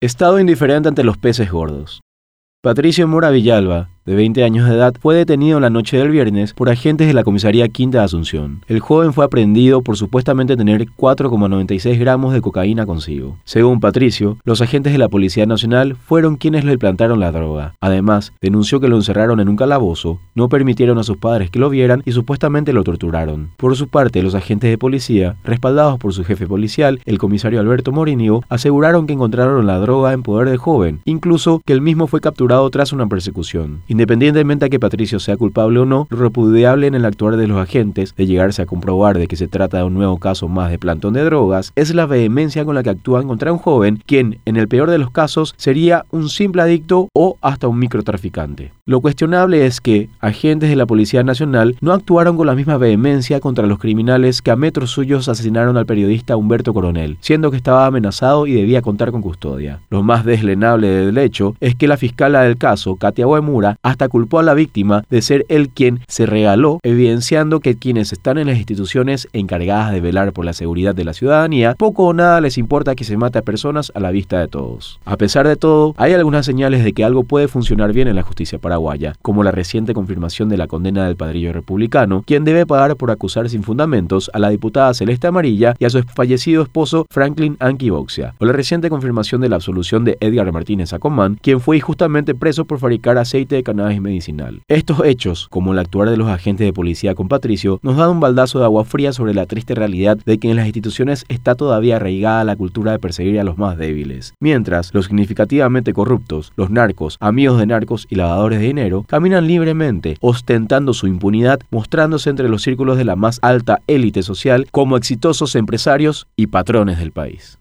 Estado indiferente ante los peces gordos. Patricio Mora Villalba, de 20 años de edad, fue detenido la noche del viernes por agentes de la comisaría Quinta de Asunción. El joven fue aprehendido por supuestamente tener 4,96 gramos de cocaína consigo. Según Patricio, los agentes de la Policía Nacional fueron quienes le plantaron la droga. Además, denunció que lo encerraron en un calabozo, no permitieron a sus padres que lo vieran y supuestamente lo torturaron. Por su parte, los agentes de policía, respaldados por su jefe policial, el comisario Alberto Morinio, aseguraron que encontraron la droga en poder del joven, incluso que el mismo fue capturado tras una persecución. Independientemente a que Patricio sea culpable o no, lo repudiable en el actuar de los agentes, de llegarse a comprobar de que se trata de un nuevo caso más de plantón de drogas, es la vehemencia con la que actúan contra un joven, quien, en el peor de los casos, sería un simple adicto o hasta un microtraficante. Lo cuestionable es que agentes de la Policía Nacional no actuaron con la misma vehemencia contra los criminales que a metros suyos asesinaron al periodista Humberto Coronel, siendo que estaba amenazado y debía contar con custodia. Lo más deslenable del hecho es que la fiscala del caso, Katia Uemura, hasta culpó a la víctima de ser él quien se regaló, evidenciando que quienes están en las instituciones encargadas de velar por la seguridad de la ciudadanía, poco o nada les importa que se mate a personas a la vista de todos. A pesar de todo, hay algunas señales de que algo puede funcionar bien en la justicia paraguaya, como la reciente confirmación de la condena del padrillo republicano, quien debe pagar por acusar sin fundamentos a la diputada Celeste Amarilla y a su fallecido esposo Franklin Anquiboxia, o la reciente confirmación de la absolución de Edgar Martínez Acomán, quien fue injustamente preso por fabricar aceite de cannabis medicinal. Estos hechos, como el actuar de los agentes de policía con Patricio, nos dan un baldazo de agua fría sobre la triste realidad de que en las instituciones está todavía arraigada la cultura de perseguir a los más débiles, mientras los significativamente corruptos, los narcos, amigos de narcos y lavadores de dinero, caminan libremente, ostentando su impunidad, mostrándose entre los círculos de la más alta élite social como exitosos empresarios y patrones del país.